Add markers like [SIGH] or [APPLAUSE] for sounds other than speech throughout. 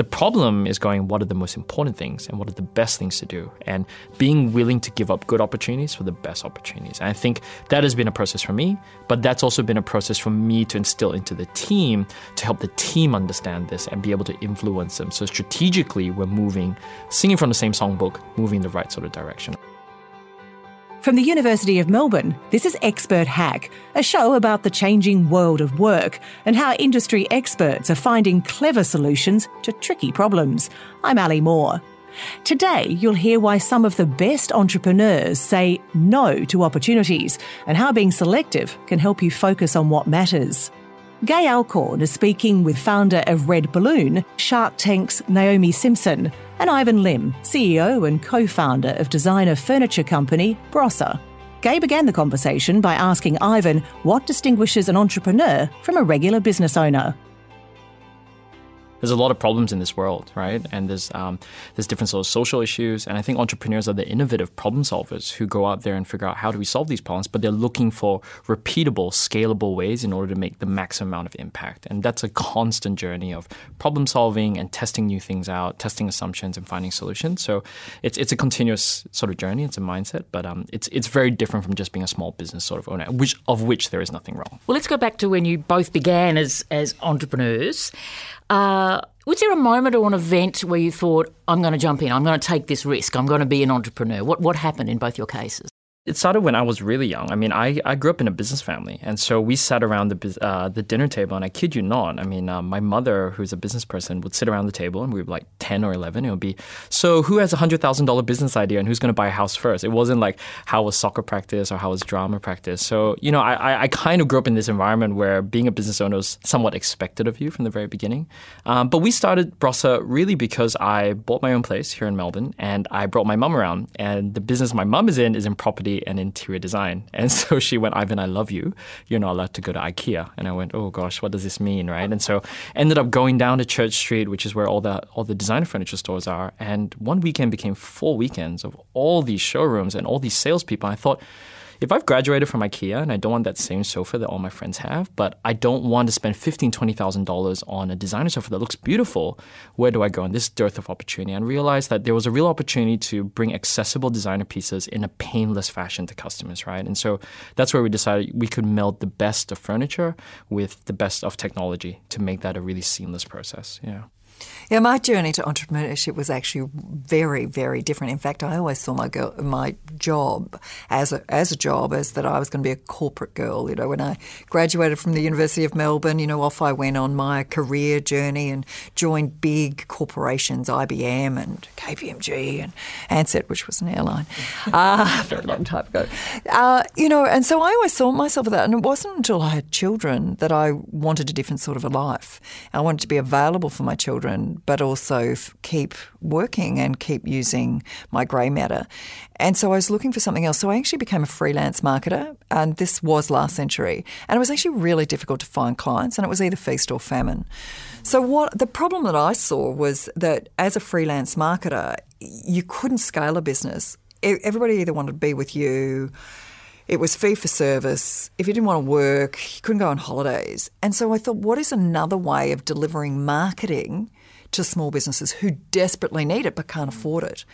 The problem is going, what are the most important things and what are the best things to do? And being willing to give up good opportunities for the best opportunities. And I think that has been a process for me, but that's also been a process for me to instill into the team to help the team understand this and be able to influence them. So strategically, we're moving, singing from the same songbook, moving in the right sort of direction. From the University of Melbourne, this is Expert Hack, a show about the changing world of work and how industry experts are finding clever solutions to tricky problems. I'm Ali Moore. Today, you'll hear why some of the best entrepreneurs say no to opportunities and how being selective can help you focus on what matters. Gay Alcorn is speaking with founder of Red Balloon, Shark Tank's Naomi Simons, and Ivan Lim, CEO and co founder of designer furniture company Brosa. Gay began the conversation by asking Ivan what distinguishes an entrepreneur from a regular business owner there's a lot of problems in this world, right? And there's um, there's different sort of social issues, and I think entrepreneurs are the innovative problem solvers who go out there and figure out how do we solve these problems, but they're looking for repeatable, scalable ways in order to make the maximum amount of impact, and that's a constant journey of problem solving and testing new things out, testing assumptions, and finding solutions. So it's it's a continuous sort of journey. It's a mindset, but um, it's it's very different from just being a small business sort of owner, which of which there is nothing wrong. Well, let's go back to when you both began as as entrepreneurs. Uh, was there a moment or an event where you thought, I'm going to jump in, I'm going to take this risk, I'm going to be an entrepreneur? What, what happened in both your cases? It started when I was really young. I mean, I, I grew up in a business family, and so we sat around the uh, the dinner table, and I kid you not, I mean, uh, my mother, who's a business person, would sit around the table, and we were like ten or eleven. It would be, so who has a hundred thousand dollar business idea, and who's going to buy a house first? It wasn't like how was soccer practice or how was drama practice. So you know, I I kind of grew up in this environment where being a business owner was somewhat expected of you from the very beginning. Um, but we started Brosa really because I bought my own place here in Melbourne, and I brought my mum around, and the business my mum is in is in property and interior design. [LAUGHS] And so she went, Ivan, I love you. You're not allowed to go to IKEA. And I went, oh gosh, what does this mean, right? And so ended up going down to Church Street, which is where all the all the designer furniture stores are. And one weekend became four weekends of all these showrooms and all these salespeople. I thought if I've graduated from IKEA and I don't want that same sofa that all my friends have, but I don't want to spend fifteen, twenty thousand dollars on a designer sofa that looks beautiful, where do I go in this dearth of opportunity? And realize that there was a real opportunity to bring accessible designer pieces in a painless fashion to customers, right? And so that's where we decided we could meld the best of furniture with the best of technology to make that a really seamless process. Yeah. Yeah, my journey to entrepreneurship was actually very, very different. In fact, I always saw my girl, my job as a, as a job as that I was going to be a corporate girl. You know, when I graduated from the University of Melbourne, you know, off I went on my career journey and joined big corporations, IBM and KPMG and Ansett, which was an airline, [LAUGHS] uh, a very long time ago. Uh, you know, and so I always saw myself with that. And it wasn't until I had children that I wanted a different sort of a life. I wanted to be available for my children but also keep working and keep using my grey matter. And so I was looking for something else. So I actually became a freelance marketer, and this was last century. And it was actually really difficult to find clients, and it was either feast or famine. So what the problem that I saw was that as a freelance marketer, you couldn't scale a business. Everybody either wanted to be with you it was fee for service. If you didn't want to work, you couldn't go on holidays. And so I thought, what is another way of delivering marketing to small businesses who desperately need it but can't afford it.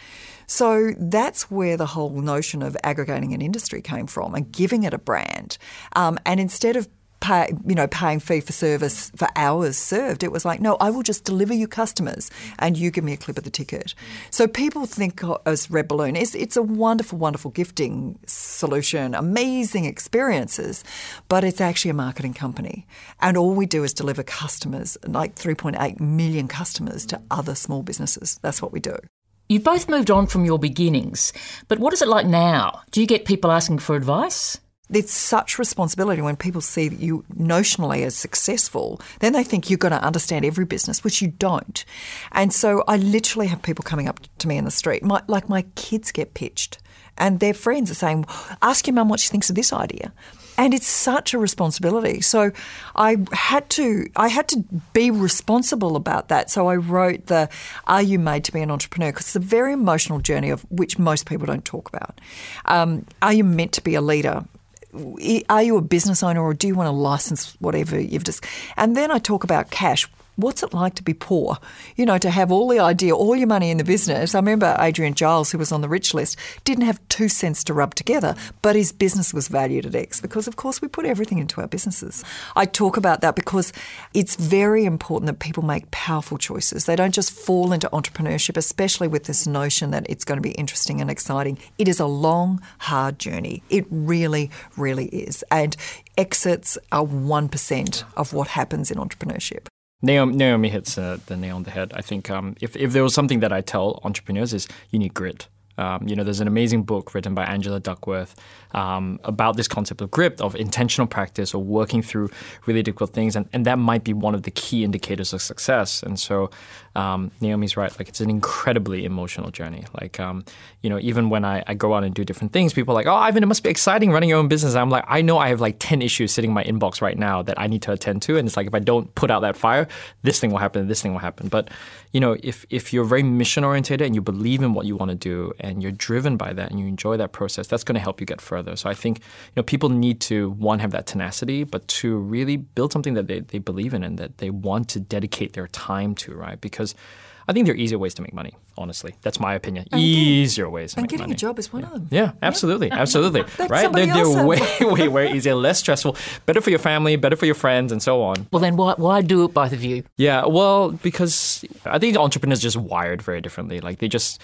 So that's where the whole notion of aggregating an industry came from and giving it a brand. Um, and instead of pay, you know, paying fee for service for hours served. It was like, no, I will just deliver you customers and you give me a clip of the ticket. So people think as Red Balloon, it's, it's a wonderful, wonderful gifting solution, amazing experiences, but it's actually a marketing company. And all we do is deliver customers, like 3.8 million customers to other small businesses. That's what we do. You've both moved on from your beginnings, but what is it like now? Do you get people asking for advice? It's such responsibility when people see that you notionally as successful, then they think you're going to understand every business, which you don't. And so I literally have people coming up to me in the street, my, like my kids get pitched, and their friends are saying, "Ask your mum what she thinks of this idea." And it's such a responsibility. So I had to I had to be responsible about that. So I wrote the Are You Made to Be an Entrepreneur? Because it's a very emotional journey of which most people don't talk about. Um, are you meant to be a leader? Are you a business owner or do you want to license whatever you've just? And then I talk about cash. What's it like to be poor? You know, to have all the idea, all your money in the business. I remember Adrian Giles, who was on the rich list, didn't have two cents to rub together, but his business was valued at X because, of course, we put everything into our businesses. I talk about that because it's very important that people make powerful choices. They don't just fall into entrepreneurship, especially with this notion that it's going to be interesting and exciting. It is a long, hard journey. It really, really is. And exits are 1% of what happens in entrepreneurship. Naomi, Naomi hits uh, the nail on the head. I think um, if, if there was something that I tell entrepreneurs is you need grit. Um, you know, there's an amazing book written by Angela Duckworth um, about this concept of grit, of intentional practice or working through really difficult things. And, and that might be one of the key indicators of success. And so um, Naomi's right. Like, it's an incredibly emotional journey. Like, um, you know, even when I, I, go out and do different things, people are like, oh, Ivan, it must be exciting running your own business. And I'm like, I know I have like 10 issues sitting in my inbox right now that I need to attend to. And it's like, if I don't put out that fire, this thing will happen, this thing will happen. But, you know, if, if you're very mission oriented and you believe in what you want to do and you're driven by that and you enjoy that process, that's going to help you get further. So I think, you know, people need to, one, have that tenacity, but two, really build something that they, they believe in and that they want to dedicate their time to, right? Because I think there are easier ways to make money. Honestly, that's my opinion. And easier ways to and getting money. a job is one yeah. of them. Yeah, absolutely, [LAUGHS] absolutely. right? They're, they're way, [LAUGHS] way, way easier, less stressful, better for your family, better for your friends, and so on. Well, then why why do it, both of you? Yeah, well, because I think entrepreneurs just wired very differently. Like they just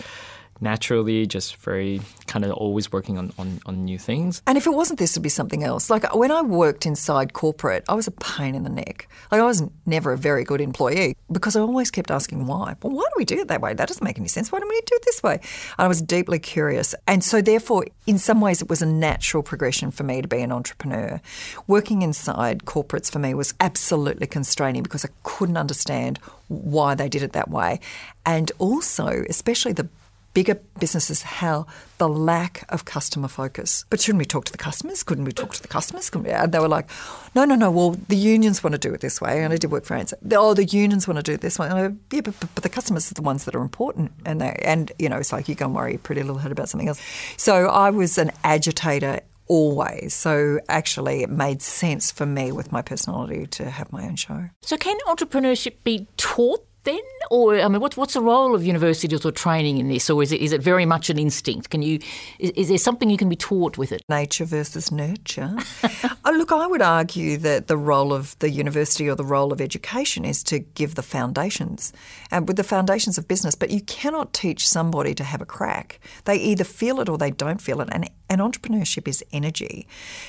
naturally just very kind of always working on, on, on new things. And if it wasn't this, it'd be something else. Like uh, when I worked inside corporate, I was a pain in the neck. Like I was never a very good employee because I always kept asking why. Well, why do we do it that way? That doesn't make any sense. Why don't we do it this way? And I was deeply curious. And so therefore, in some ways, it was a natural progression for me to be an entrepreneur. Working inside corporates for me was absolutely constraining because I couldn't understand why they did it that way. And also, especially the bigger businesses how the lack of customer focus. But shouldn't we talk to the customers? Couldn't we talk to the customers? And they were like, no, no, no. Well, the unions want to do it this way. And I did work for ANZ. Oh, the unions want to do it this way. And I yeah, but, but, the customers are the ones that are important. And they, and you know, it's like you go and worry pretty little head about something else. So I was an agitator always. So actually, it made sense for me with my personality to have my own show. So can entrepreneurship be taught then, or I mean, what's what's the role of universities or training in this, or is it is it very much an instinct? Can you is, is there something you can be taught with it? Nature versus nurture. [LAUGHS] oh, look, I would argue that the role of the university or the role of education is to give the foundations, and with the foundations of business. But you cannot teach somebody to have a crack. They either feel it or they don't feel it, and and entrepreneurship is energy.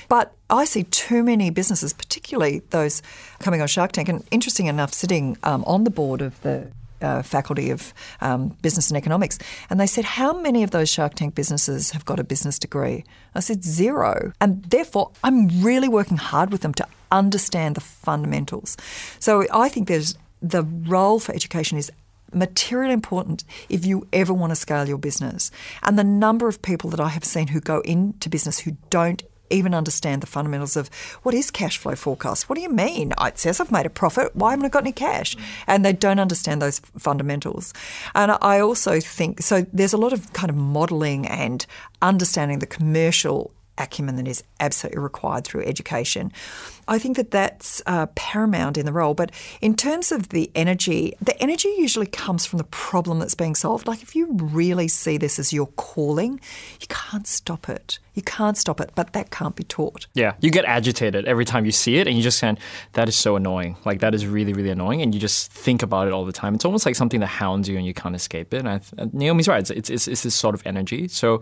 But I see too many businesses, particularly those coming on Shark Tank, and interesting enough, sitting um, on the board of the uh, Faculty of um, Business and Economics, and they said, How many of those Shark Tank businesses have got a business degree? I said, Zero. And therefore, I'm really working hard with them to understand the fundamentals. So I think there's the role for education is material important if you ever want to scale your business. And the number of people that I have seen who go into business who don't even understand the fundamentals of what is cash flow forecast. What do you mean? It says I've made a profit. Why haven't I got any cash? Mm. And they don't understand those fundamentals. And I also think so. There's a lot of kind of modelling and understanding the commercial acumen that is absolutely required through education. I think that that's uh, paramount in the role. But in terms of the energy, the energy usually comes from the problem that's being solved. Like if you really see this as your calling, you can't stop it. You can't stop it, but that can't be taught. Yeah, you get agitated every time you see it, and you just kind that is so annoying. Like that is really, really annoying, and you just think about it all the time. It's almost like something that hounds you, and you can't escape it. And, and Naomi's right; it's, it's, it's this sort of energy. So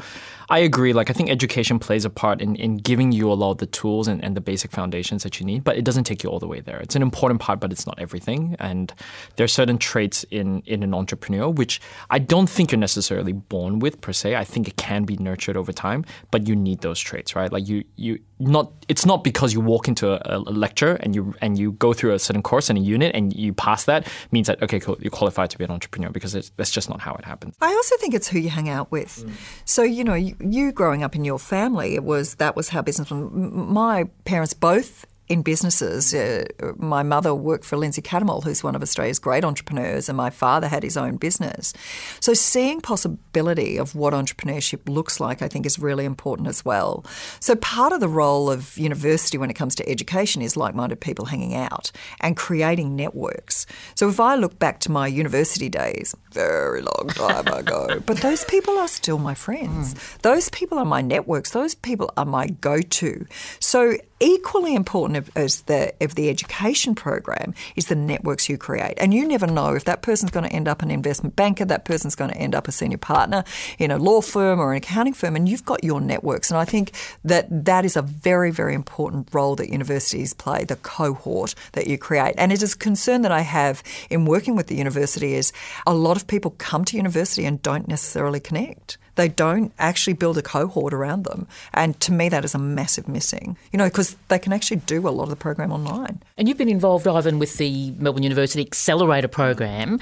I agree. Like I think education plays a part in, in giving you a lot of the tools and, and the basic foundations that you need, but it doesn't take you all the way there. It's an important part, but it's not everything. And there are certain traits in in an entrepreneur which I don't think you're necessarily born with per se. I think it can be nurtured over time, but you need those traits, right? Like you, you not. It's not because you walk into a, a, lecture and you and you go through a certain course in a unit and you pass that means that okay, cool, you're qualified to be an entrepreneur because that's just not how it happens. I also think it's who you hang out with. Mm. So you know, you, you growing up in your family, it was that was how business. My parents both in businesses. Uh, my mother worked for Lindsay Cattermole, who's one of Australia's great entrepreneurs, and my father had his own business. So seeing possibility of what entrepreneurship looks like, I think, is really important as well. So part of the role of university when it comes to education is like-minded people hanging out and creating networks. So if I look back to my university days, very long time ago, [LAUGHS] but those people are still my friends. Mm. Those people are my networks. Those people are my go-to. So equally important as the of the education program is the networks you create. And you never know if that person's going to end up an investment banker, that person's going to end up a senior partner in a law firm or an accounting firm, and you've got your networks. And I think that that is a very, very important role that universities play, the cohort that you create. And it is a concern that I have in working with the university is a lot of people come to university and don't necessarily connect they don't actually build a cohort around them. And to me, that is a massive missing, you know, because they can actually do a lot of the program online. And you've been involved, Ivan, with the Melbourne University Accelerator program.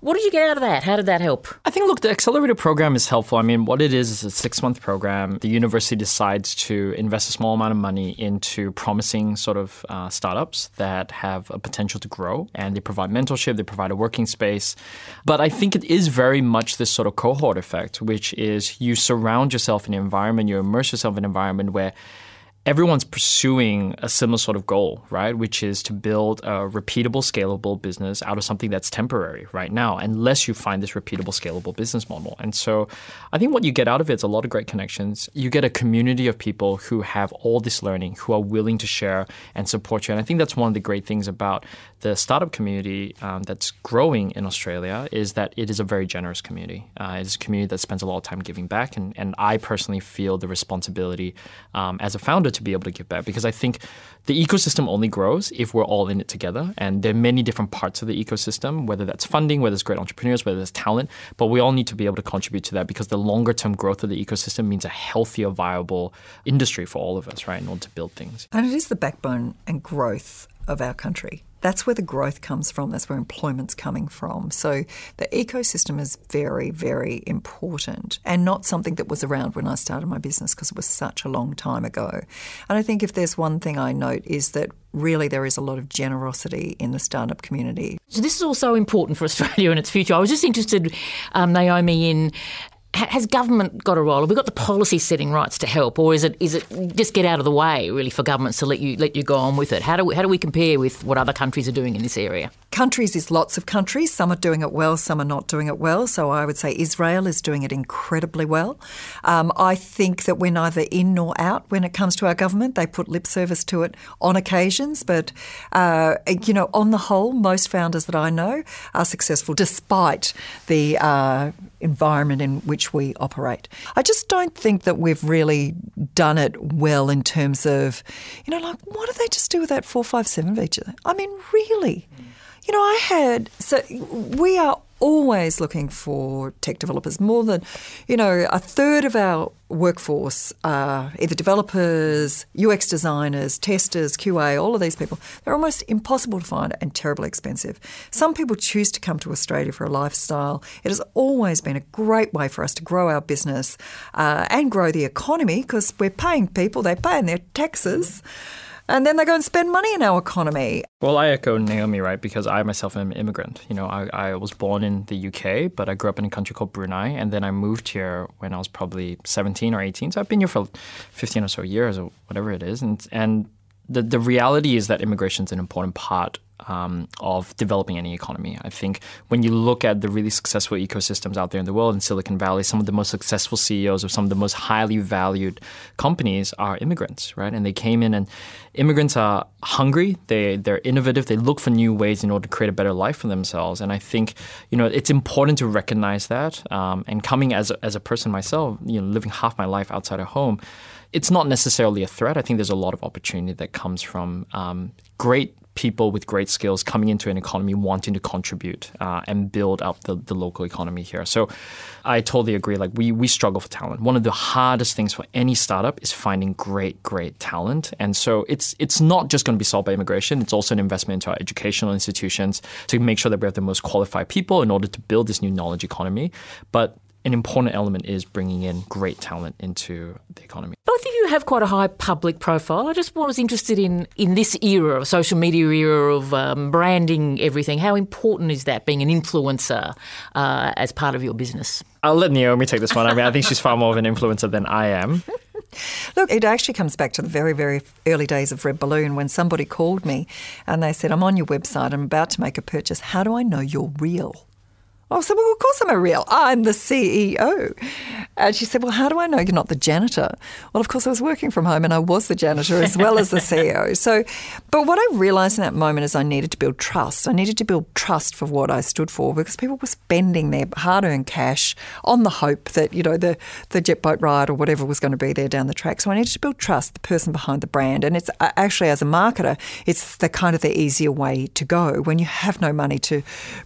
What did you get out of that? How did that help? I think, look, the Accelerator program is helpful. I mean, what it is is a six month program. The university decides to invest a small amount of money into promising sort of uh, startups that have a potential to grow. And they provide mentorship, they provide a working space. But I think it is very much this sort of cohort effect, which is is you surround yourself in an environment, you immerse yourself in an environment where everyone's pursuing a similar sort of goal, right? Which is to build a repeatable, scalable business out of something that's temporary right now, unless you find this repeatable, scalable business model. And so I think what you get out of it is a lot of great connections. You get a community of people who have all this learning, who are willing to share and support you. And I think that's one of the great things about the startup community um, that's growing in Australia is that it is a very generous community. Uh, it's a community that spends a lot of time giving back. And, and I personally feel the responsibility um, as a founder to be able to give back because I think the ecosystem only grows if we're all in it together. And there are many different parts of the ecosystem, whether that's funding, whether it's great entrepreneurs, whether it's talent, but we all need to be able to contribute to that because the longer term growth of the ecosystem means a healthier, viable industry for all of us, right, in order to build things. And it is the backbone and growth of our country. That's where the growth comes from. That's where employment's coming from. So the ecosystem is very, very important and not something that was around when I started my business because it was such a long time ago. And I think if there's one thing I note is that really there is a lot of generosity in the startup community. So this is also important for Australia and its future. I was just interested, um, Naomi, in has government got a role? Have we got the policy setting rights to help, or is it is it just get out of the way really for governments to let you let you go on with it? How do we, how do we compare with what other countries are doing in this area? Countries is lots of countries. Some are doing it well, some are not doing it well. So I would say Israel is doing it incredibly well. Um, I think that we're neither in nor out when it comes to our government. They put lip service to it on occasions, but uh, you know, on the whole, most founders that I know are successful despite the uh, environment in which we operate. I just don't think that we've really done it well in terms of, you know, like what did they just do with that 457 visa? I mean, really? You know, I had, so we are always looking for tech developers. More than, you know, a third of our workforce are either developers, UX designers, testers, QA, all of these people. They're almost impossible to find and terribly expensive. Some people choose to come to Australia for a lifestyle. It has always been a great way for us to grow our business uh, and grow the economy because we're paying people, they're paying their taxes. Mm-hmm and then they go and spend money in our economy. Well, I echo Naomi, right? Because I myself am an immigrant. You know, I, I was born in the UK, but I grew up in a country called Brunei, and then I moved here when I was probably 17 or 18. So I've been here for 15 or so years or whatever it is. And, and the, the reality is that immigration is an important part um, of developing any economy. I think when you look at the really successful ecosystems out there in the world in Silicon Valley, some of the most successful CEOs of some of the most highly valued companies are immigrants, right? And they came in and immigrants are hungry, they they're innovative, they look for new ways in order to create a better life for themselves. And I think you know it's important to recognize that. Um, and coming as a, as a person myself, you know, living half my life outside of home it's not necessarily a threat. I think there's a lot of opportunity that comes from um, great people with great skills coming into an economy wanting to contribute uh, and build up the, the local economy here. So I totally agree. Like we we struggle for talent. One of the hardest things for any startup is finding great, great talent. And so it's it's not just going to be solved by immigration. It's also an investment into our educational institutions to make sure that we have the most qualified people in order to build this new knowledge economy. But an important element is bringing in great talent into the economy. Both of you have quite a high public profile. I just was interested in in this era of social media era of um, branding everything. How important is that being an influencer uh, as part of your business? I'll let Naomi take this one. I mean, I think she's far more of an influencer than I am. [LAUGHS] Look, it actually comes back to the very, very early days of Red Balloon when somebody called me and they said, I'm on your website, I'm about to make a purchase. How do I know you're real? I said, Well, of course I'm a real. I'm the CEO. And she said, Well, how do I know you're not the janitor? Well, of course, I was working from home and I was the janitor as well as the [LAUGHS] CEO. So, but what I realized in that moment is I needed to build trust. I needed to build trust for what I stood for because people were spending their hard earned cash on the hope that, you know, the, the jet boat ride or whatever was going to be there down the track. So I needed to build trust, the person behind the brand. And it's uh, actually, as a marketer, it's the kind of the easier way to go when you have no money to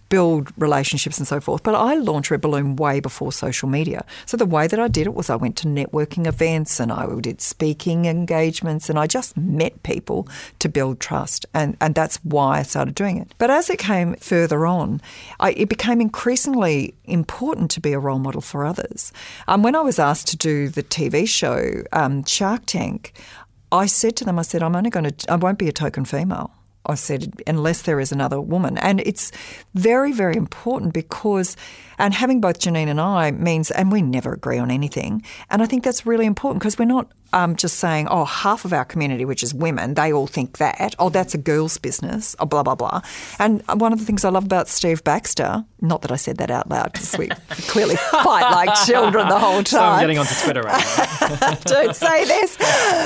build relationships and so forth. But I launched Red Balloon way before social media. So the way that I did it was I went to networking events and I did speaking engagements and I just met people to build trust. And, and that's why I started doing it. But as it came further on, I, it became increasingly important to be a role model for others. Um, when I was asked to do the TV show um, Shark Tank, I said to them, I said, I'm only going to, I won't be a token female. I said, unless there is another woman. And it's very, very important because, and having both Janine and I means, and we never agree on anything. And I think that's really important because we're not um, just saying, oh, half of our community, which is women, they all think that. Oh, that's a girl's business, or oh, blah, blah, blah. And one of the things I love about Steve Baxter, not that I said that out loud because we [LAUGHS] clearly fight like children the whole time. So I'm getting onto Twitter right now. [LAUGHS] Don't say this.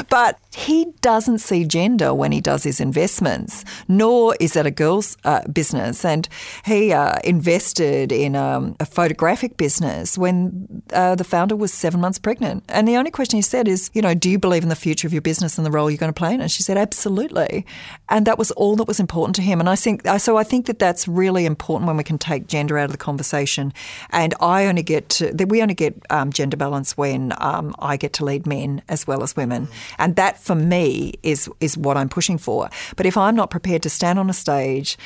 But he doesn't see gender when he does his investments, nor is that a girl's uh, business. And he uh, invested in um, a photographic business when uh, the founder was seven months pregnant. And the only question he said is, you know, know, do you believe in the future of your business and the role you're going to play in it? And she said, absolutely. And that was all that was important to him. And I think, so I think that that's really important when we can take gender out of the conversation. And I only get to, we only get um, gender balance when um, I get to lead men as well as women. And that for me is, is what I'm pushing for. But if I'm not prepared to stand on a stage,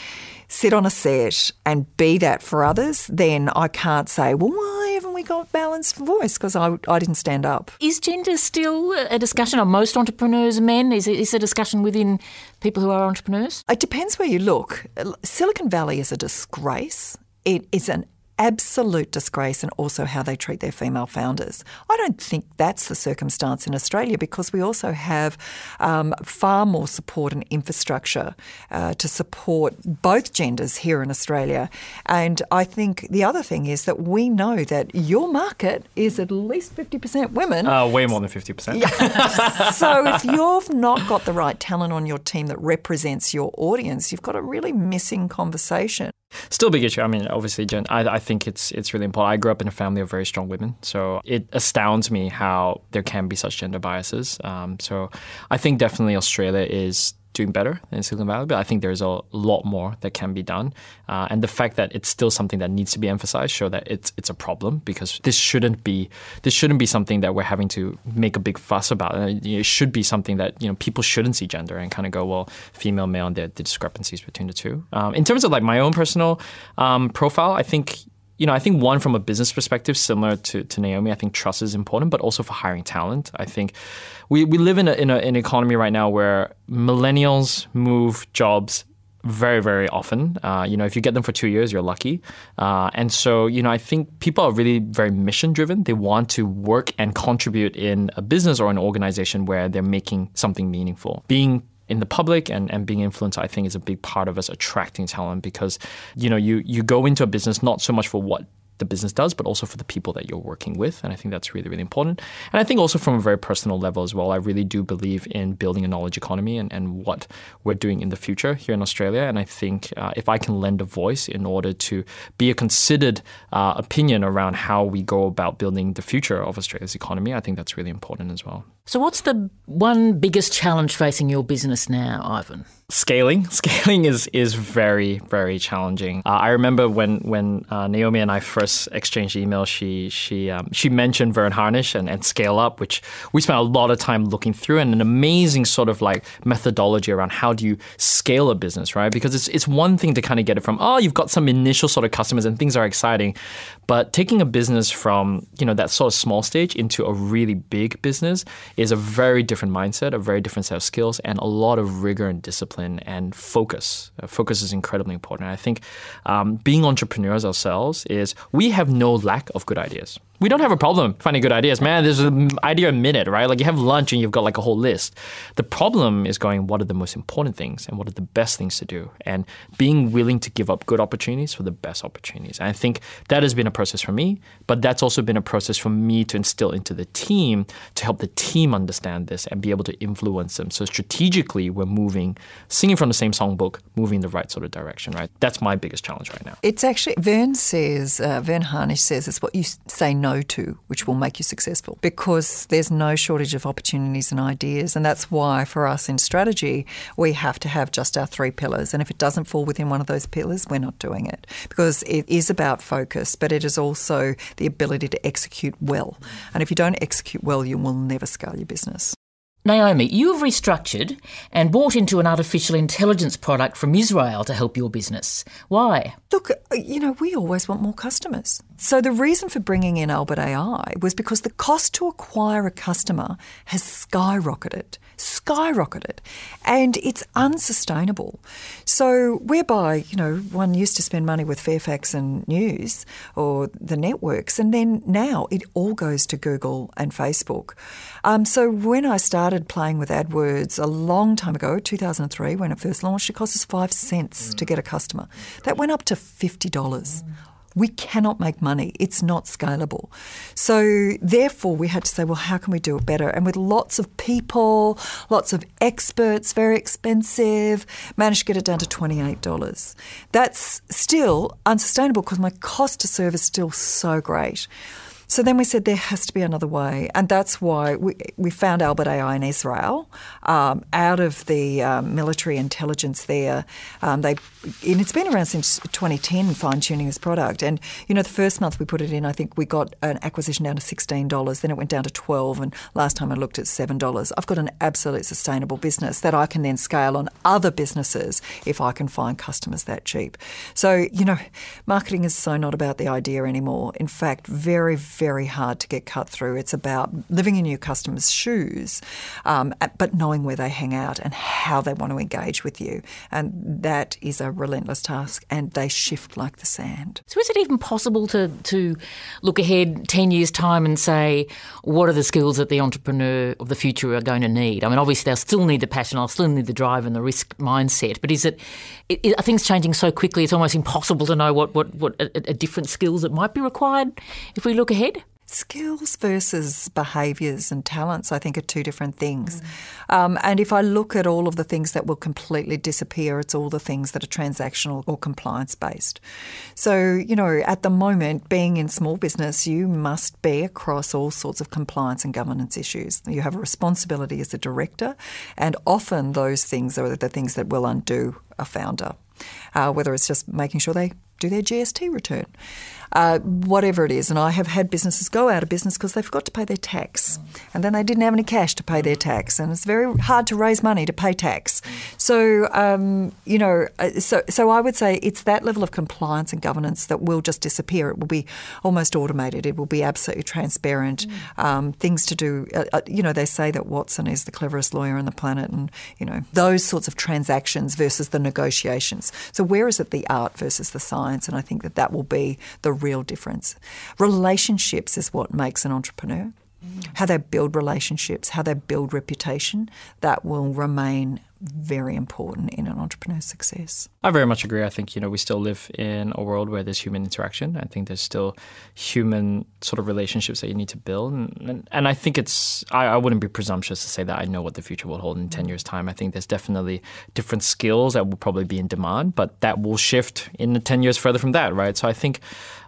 sit on a set and be that for others, then I can't say, well, why haven't we got balanced voice? Because I, I didn't stand up. Is gender still a discussion? Are most entrepreneurs men? Is it, is a discussion within people who are entrepreneurs? It depends where you look. Silicon Valley is a disgrace. It is an absolute disgrace and also how they treat their female founders. I don't think that's the circumstance in Australia because we also have um, far more support and infrastructure uh, to support both genders here in Australia. And I think the other thing is that we know that your market is at least 50% women. Uh, way more than 50%. Yeah. [LAUGHS] so if you've not got the right talent on your team that represents your audience, you've got a really missing conversation. Still big issue. I mean, obviously, Jen, I, I think it's it's really important. I grew up in a family of very strong women, so it astounds me how there can be such gender biases. Um, so I think definitely Australia is doing better in Silicon Valley, but I think there's a lot more that can be done. Uh, and the fact that it's still something that needs to be emphasized show that it's it's a problem because this shouldn't be this shouldn't be something that we're having to make a big fuss about. It should be something that you know people shouldn't see gender and kind of go well female male and the, the discrepancies between the two. Um, in terms of like my own personal um, profile, I think you know, I think one from a business perspective, similar to, to Naomi, I think trust is important, but also for hiring talent. I think we, we live in, a, in a, an economy right now where millennials move jobs very, very often. Uh, you know, if you get them for two years, you're lucky. Uh, and so, you know, I think people are really very mission driven. They want to work and contribute in a business or an organization where they're making something meaningful. Being in the public and, and being influenced, I think is a big part of us attracting talent because, you know, you, you go into a business not so much for what the business does, but also for the people that you're working with. And I think that's really, really important. And I think also from a very personal level as well, I really do believe in building a knowledge economy and, and what we're doing in the future here in Australia. And I think uh, if I can lend a voice in order to be a considered uh, opinion around how we go about building the future of Australia's economy, I think that's really important as well. So, what's the one biggest challenge facing your business now, Ivan? scaling. [LAUGHS] Scaling is is very very challenging. Uh, i remember when when uh, naomi and i first exchanged emails she she um, she mentioned Verne harnish and, and scale up which we spent a lot of time looking through and an amazing sort of like methodology around how do you scale a business right? Because it's it's one thing to kind of get it from oh you've got some initial sort of customers and things are exciting. But taking a business from you know that sort of small stage into a really big business is a very different mindset a very different set of skills and a lot of rigor and discipline and focus. Uh, focus is incredibly important. I think um, being entrepreneurs ourselves is we have no lack of good ideas we don't have a problem finding good ideas, man. There's an idea a minute, right? Like you have lunch and you've got like a whole list. The problem is going, what are the most important things and what are the best things to do? And being willing to give up good opportunities for the best opportunities. And I think that has been a process for me, but that's also been a process for me to instill into the team to help the team understand this and be able to influence them. So strategically, we're moving, singing from the same songbook, moving in the right sort of direction, right? That's my biggest challenge right now. It's actually, Verne says, uh, Verne Harnish says, it's what you say no to, which will make you successful because there's no shortage of opportunities and ideas. And that's why for us in strategy, we have to have just our three pillars. And if it doesn't fall within one of those pillars, we're not doing it because it is about focus, but it is also the ability to execute well. And if you don't execute well, you will never scale your business. Naomi, you have restructured and bought into an artificial intelligence product from Israel to help your business. Why? Look, uh, you know, we always want more customers. So the reason for bringing in Albert AI was because the cost to acquire a customer has skyrocketed, skyrocketed, and it's unsustainable. So whereby, you know, one used to spend money with Fairfax and News or the networks, and then now it all goes to Google and Facebook. Um, so when I started playing with AdWords a long time ago, 2003, when it first launched, it cost us five cents mm. to get a customer. That went up to $50. Mm. We cannot make money. It's not scalable. So, therefore, we had to say, well, how can we do it better? And with lots of people, lots of experts, very expensive, managed to get it down to $28. That's still unsustainable because my cost to serve is still so great. So then we said there has to be another way, and that's why we, we found Albert AI in Israel. Um, out of the um, military intelligence there, um, they and it's been around since 2010, fine tuning this product. And you know, the first month we put it in, I think we got an acquisition down to sixteen dollars. Then it went down to twelve, and last time I looked at seven dollars. I've got an absolute sustainable business that I can then scale on other businesses if I can find customers that cheap. So you know, marketing is so not about the idea anymore. In fact, very very hard to get cut through. It's about living in your customers' shoes, um, but knowing where they hang out and how they want to engage with you. And that is a relentless task, and they shift like the sand. So, is it even possible to, to look ahead 10 years' time and say, what are the skills that the entrepreneur of the future are going to need? I mean, obviously, they'll still need the passion, they'll still need the drive and the risk mindset, but is it, it are things changing so quickly it's almost impossible to know what, what, what a, a different skills that might be required if we look ahead? Skills versus behaviours and talents, I think, are two different things. Mm. Um, and if I look at all of the things that will completely disappear, it's all the things that are transactional or compliance based. So, you know, at the moment, being in small business, you must be across all sorts of compliance and governance issues. You have a responsibility as a director, and often those things are the things that will undo a founder. Uh, whether it's just making sure they do their GST return uh, whatever it is. And I have had businesses go out of business because they forgot to pay their tax, and then they didn't have any cash to pay their tax, and it's very hard to raise money to pay tax. So um, you know, uh, so so I would say it's that level of compliance and governance that will just disappear. It will be almost automated. It will be absolutely transparent. Mm. Um, things to do. Uh, uh, you know, they say that Watson is the cleverest lawyer on the planet, and you know those sorts of transactions versus the negotiations. So where is it the art versus the science? And I think that that will be the real difference. Relationships is what makes an entrepreneur. Mm. How they build relationships, how they build reputation, that will remain very important in an entrepreneur's success. I very much agree. I think you know we still live in a world where there's human interaction. I think there's still human sort of relationships that you need to build, and and, and I think it's I, I, wouldn't be presumptuous to say that I know what the future will hold in ten years' time. I think there's definitely different skills that will probably be in demand, but that will shift in the ten years further from that, right? So I think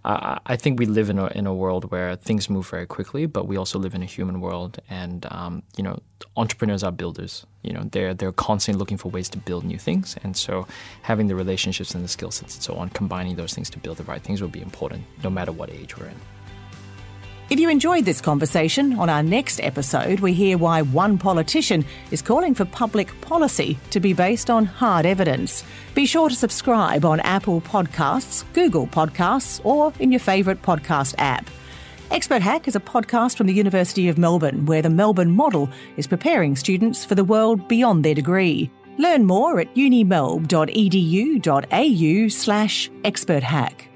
I, I think we live in a in a world where things move very quickly, but we also live in a human world, and um, you know, entrepreneurs are builders. You know, they're they're constantly looking for ways to build new things, and so having the relationships and the skill sets and so on, combining those things to build the right things will be important, no matter what age we're in. If you enjoyed this conversation, on our next episode, we hear why one politician is calling for public policy to be based on hard evidence. Be sure to subscribe on Apple Podcasts, Google Podcasts, or in your favourite podcast app. Expert Hack is a podcast from the University of Melbourne, where the Melbourne model is preparing students for the world beyond their degree. Learn more at unimelb.edu.au slash experthack.